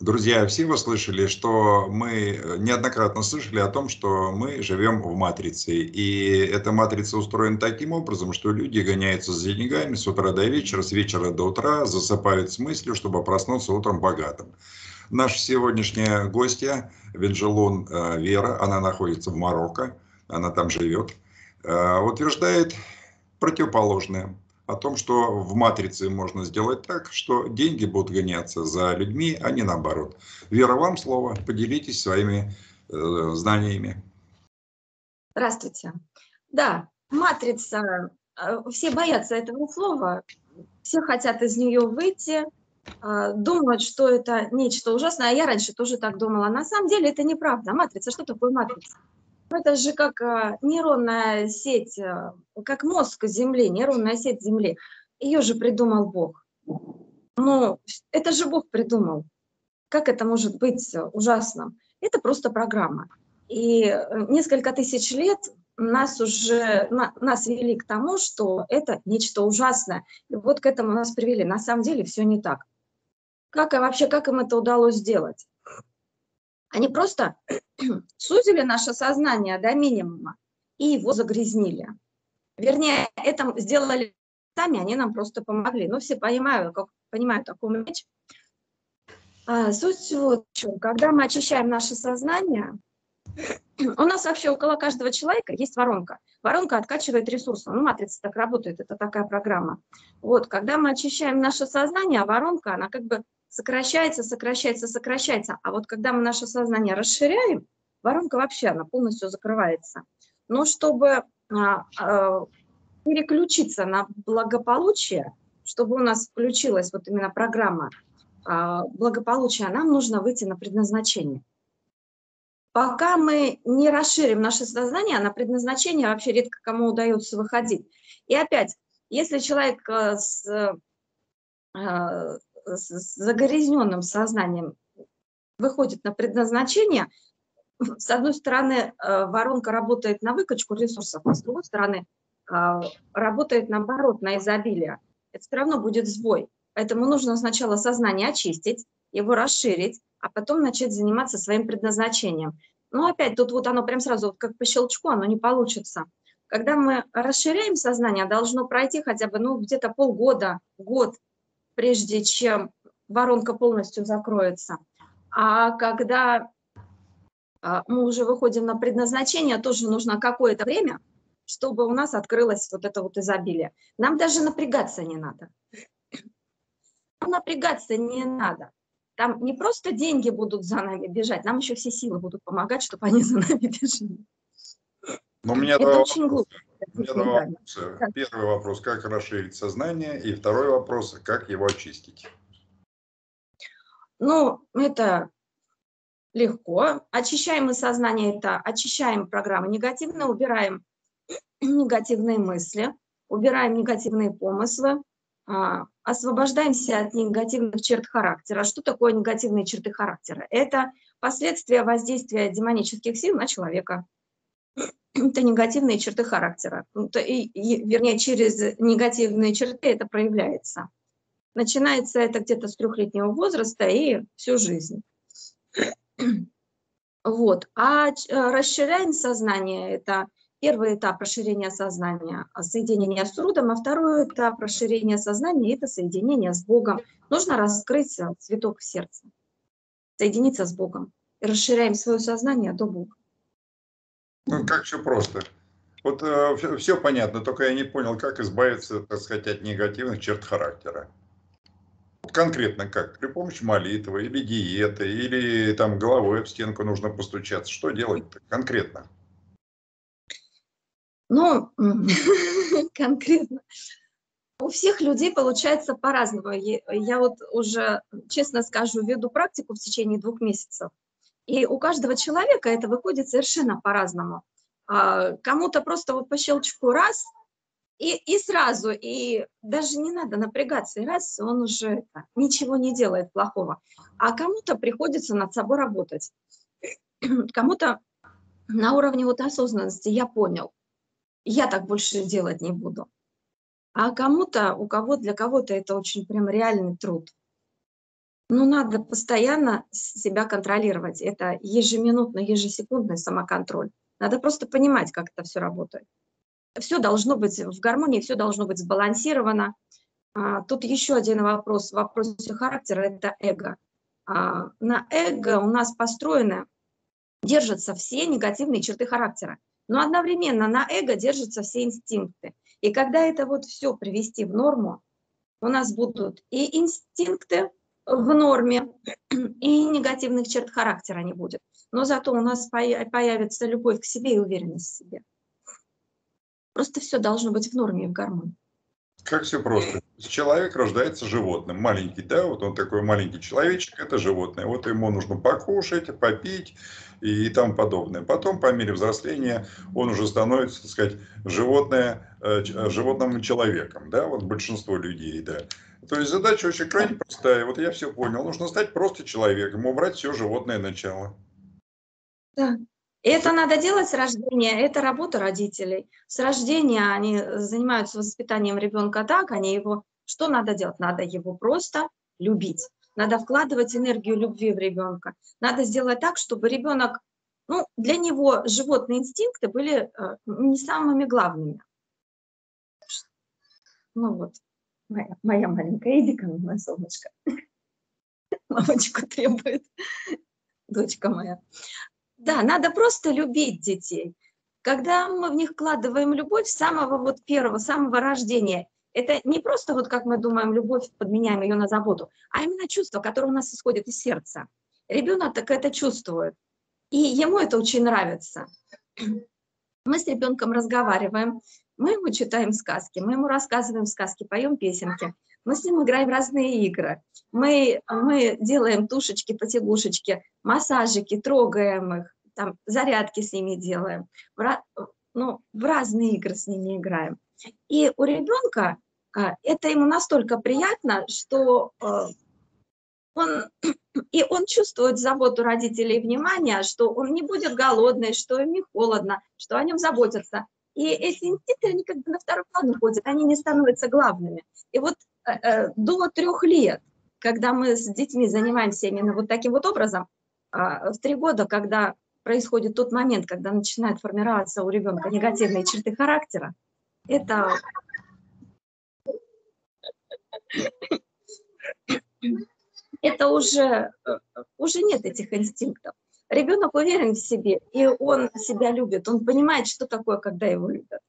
Друзья, все вы слышали, что мы э, неоднократно слышали о том, что мы живем в матрице. И эта матрица устроена таким образом, что люди гоняются за деньгами с утра до вечера, с вечера до утра, засыпают с мыслью, чтобы проснуться утром богатым. Наша сегодняшняя гостья, Венджелон э, Вера, она находится в Марокко, она там живет, э, утверждает противоположное о том, что в матрице можно сделать так, что деньги будут гоняться за людьми, а не наоборот. Вера, вам слово. Поделитесь своими э, знаниями. Здравствуйте. Да, матрица. Э, все боятся этого слова, все хотят из нее выйти, э, думают, что это нечто ужасное. А я раньше тоже так думала. На самом деле это неправда. Матрица, что такое матрица? Это же как э, нейронная сеть, э, как мозг Земли, нейронная сеть Земли. Ее же придумал Бог. Ну, это же Бог придумал. Как это может быть ужасным? Это просто программа. И э, несколько тысяч лет нас уже нас вели к тому, что это нечто ужасное. И вот к этому нас привели. На самом деле все не так. Как и вообще, как им это удалось сделать? Они просто сузили наше сознание до минимума и его загрязнили. Вернее, это сделали сами, они нам просто помогли. Ну, все понимают, как понимают такую речь. А, суть вот в чем. Когда мы очищаем наше сознание, у нас вообще около каждого человека есть воронка. Воронка откачивает ресурсы. Ну, матрица так работает, это такая программа. Вот, когда мы очищаем наше сознание, воронка, она как бы сокращается, сокращается, сокращается. А вот когда мы наше сознание расширяем, воронка вообще, она полностью закрывается. Но чтобы а, а, переключиться на благополучие, чтобы у нас включилась вот именно программа а, благополучия, нам нужно выйти на предназначение. Пока мы не расширим наше сознание, на предназначение вообще редко кому удается выходить. И опять, если человек э, с э, с загрязненным сознанием выходит на предназначение, с одной стороны, э, воронка работает на выкачку ресурсов, а с другой стороны, э, работает наоборот, на изобилие. Это все равно будет сбой. Поэтому нужно сначала сознание очистить, его расширить, а потом начать заниматься своим предназначением. Но опять тут вот оно прям сразу, как по щелчку, оно не получится. Когда мы расширяем сознание, должно пройти хотя бы ну, где-то полгода, год, прежде чем воронка полностью закроется. А когда а, мы уже выходим на предназначение, тоже нужно какое-то время, чтобы у нас открылось вот это вот изобилие. Нам даже напрягаться не надо. Напрягаться не надо. Там не просто деньги будут за нами бежать, нам еще все силы будут помогать, чтобы они за нами бежали. Но у меня это очень глупо. У меня два вопроса. Первый вопрос, как расширить сознание, и второй вопрос, как его очистить. Ну, это легко. Очищаем мы сознание, это очищаем программы негативные, убираем негативные мысли, убираем негативные помыслы, а, освобождаемся от негативных черт характера. Что такое негативные черты характера? Это последствия воздействия демонических сил на человека это негативные черты характера. Ну, вернее, через негативные черты это проявляется. Начинается это где-то с трехлетнего возраста и всю жизнь. Вот. А э, расширяем сознание – это первый этап расширения сознания, а соединение с трудом, а второй этап расширения сознания – это соединение с Богом. Нужно раскрыть цветок в сердце, соединиться с Богом. И расширяем свое сознание до Бога. Ну, как все просто. Вот э, все, все понятно, только я не понял, как избавиться, так сказать, от негативных черт характера. Конкретно как? При помощи молитвы или диеты, или там головой об стенку нужно постучаться. Что делать конкретно? Ну, конкретно. У всех людей получается по-разному. Я вот уже, честно скажу, веду практику в течение двух месяцев. И у каждого человека это выходит совершенно по-разному. А, кому-то просто вот по щелчку раз, и, и сразу, и даже не надо напрягаться, и раз он уже это, ничего не делает плохого. А кому-то приходится над собой работать. Кому-то на уровне вот осознанности я понял, я так больше делать не буду. А кому-то, у кого, для кого-то это очень прям реальный труд. Ну, надо постоянно себя контролировать. Это ежеминутный, ежесекундный самоконтроль. Надо просто понимать, как это все работает. Все должно быть в гармонии, все должно быть сбалансировано. А, тут еще один вопрос в вопросе характера – это эго. А, на эго у нас построены, держатся все негативные черты характера. Но одновременно на эго держатся все инстинкты. И когда это вот все привести в норму, у нас будут и инстинкты в норме, и негативных черт характера не будет. Но зато у нас появится любовь к себе и уверенность в себе. Просто все должно быть в норме и в гармонии. Как все просто. Человек рождается животным, маленький, да, вот он такой маленький человечек, это животное. Вот ему нужно покушать, попить и тому подобное. Потом, по мере взросления, он уже становится, так сказать, животное, э, э, животным человеком, да, вот большинство людей, да. То есть задача очень крайне простая. Вот я все понял. Нужно стать просто человеком, убрать все животное начало. Да. Это надо делать с рождения, это работа родителей. С рождения они занимаются воспитанием ребенка так, они его... Что надо делать? Надо его просто любить. Надо вкладывать энергию любви в ребенка. Надо сделать так, чтобы ребенок, ну, для него животные инстинкты были э, не самыми главными. Ну вот, моя, моя маленькая Эдика, мое солнышко. Мамочку требует, дочка моя. Да, надо просто любить детей. Когда мы в них вкладываем любовь с самого вот первого, самого рождения, это не просто вот как мы думаем, любовь, подменяем ее на заботу, а именно чувство, которое у нас исходит из сердца. Ребенок так это чувствует, и ему это очень нравится. Мы с ребенком разговариваем, мы ему читаем сказки, мы ему рассказываем сказки, поем песенки, мы с ним играем в разные игры, мы, мы делаем тушечки, массажики, трогаем их, там, зарядки с ними делаем, в, ну, в разные игры с ними играем. И у ребенка а, это ему настолько приятно, что а, он, и он чувствует заботу родителей и внимание, что он не будет голодный, что им не холодно, что о нем заботятся. И эти инстинкты, они как бы на второй план уходят, они не становятся главными. И вот э, э, до трех лет, когда мы с детьми занимаемся именно вот таким вот образом, э, в три года, когда происходит тот момент, когда начинает формироваться у ребенка негативные черты характера, это это уже, э, уже нет этих инстинктов. Ребенок уверен в себе, и он себя любит, он понимает, что такое, когда его любят.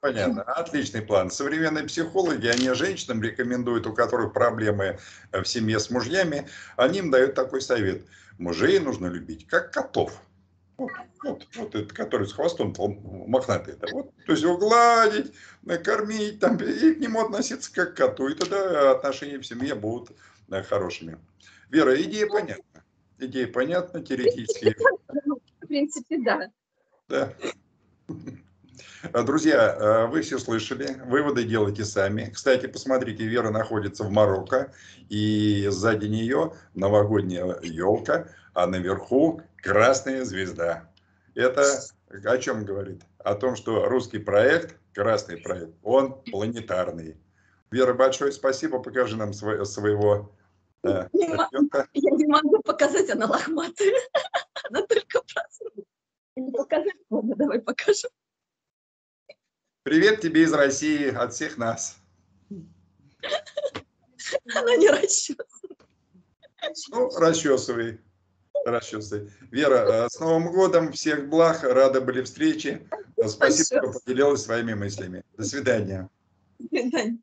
Понятно. Отличный план. Современные психологи, они женщинам рекомендуют, у которых проблемы э, в семье с мужьями, они им дают такой совет. Мужей нужно любить, как котов. Вот, вот, вот этот, который с хвостом мохнатый. Это вот, то есть его гладить, накормить, там, и к нему относиться как к коту. И тогда отношения в семье будут да, э, хорошими. Вера, идея понятна. Идея понятна, теоретически. В принципе, да. Да. А, друзья, а, вы все слышали, выводы делайте сами. Кстати, посмотрите, Вера находится в Марокко, и сзади нее новогодняя елка, а наверху красная звезда. Это о чем говорит? О том, что русский проект, красный проект, он планетарный. Вера, большое спасибо, покажи нам э, Я не могу показать, она лохматая. Она только проснулась. Не показать? Ладно, давай покажу. Привет тебе из России, от всех нас. Она не расчесана. Ну, расчесывай. Расчесывай. Вера, э, с Новым годом, всех благ, рады были встрече. Спасибо, что поделилась своими мыслями. До свидания. До свидания.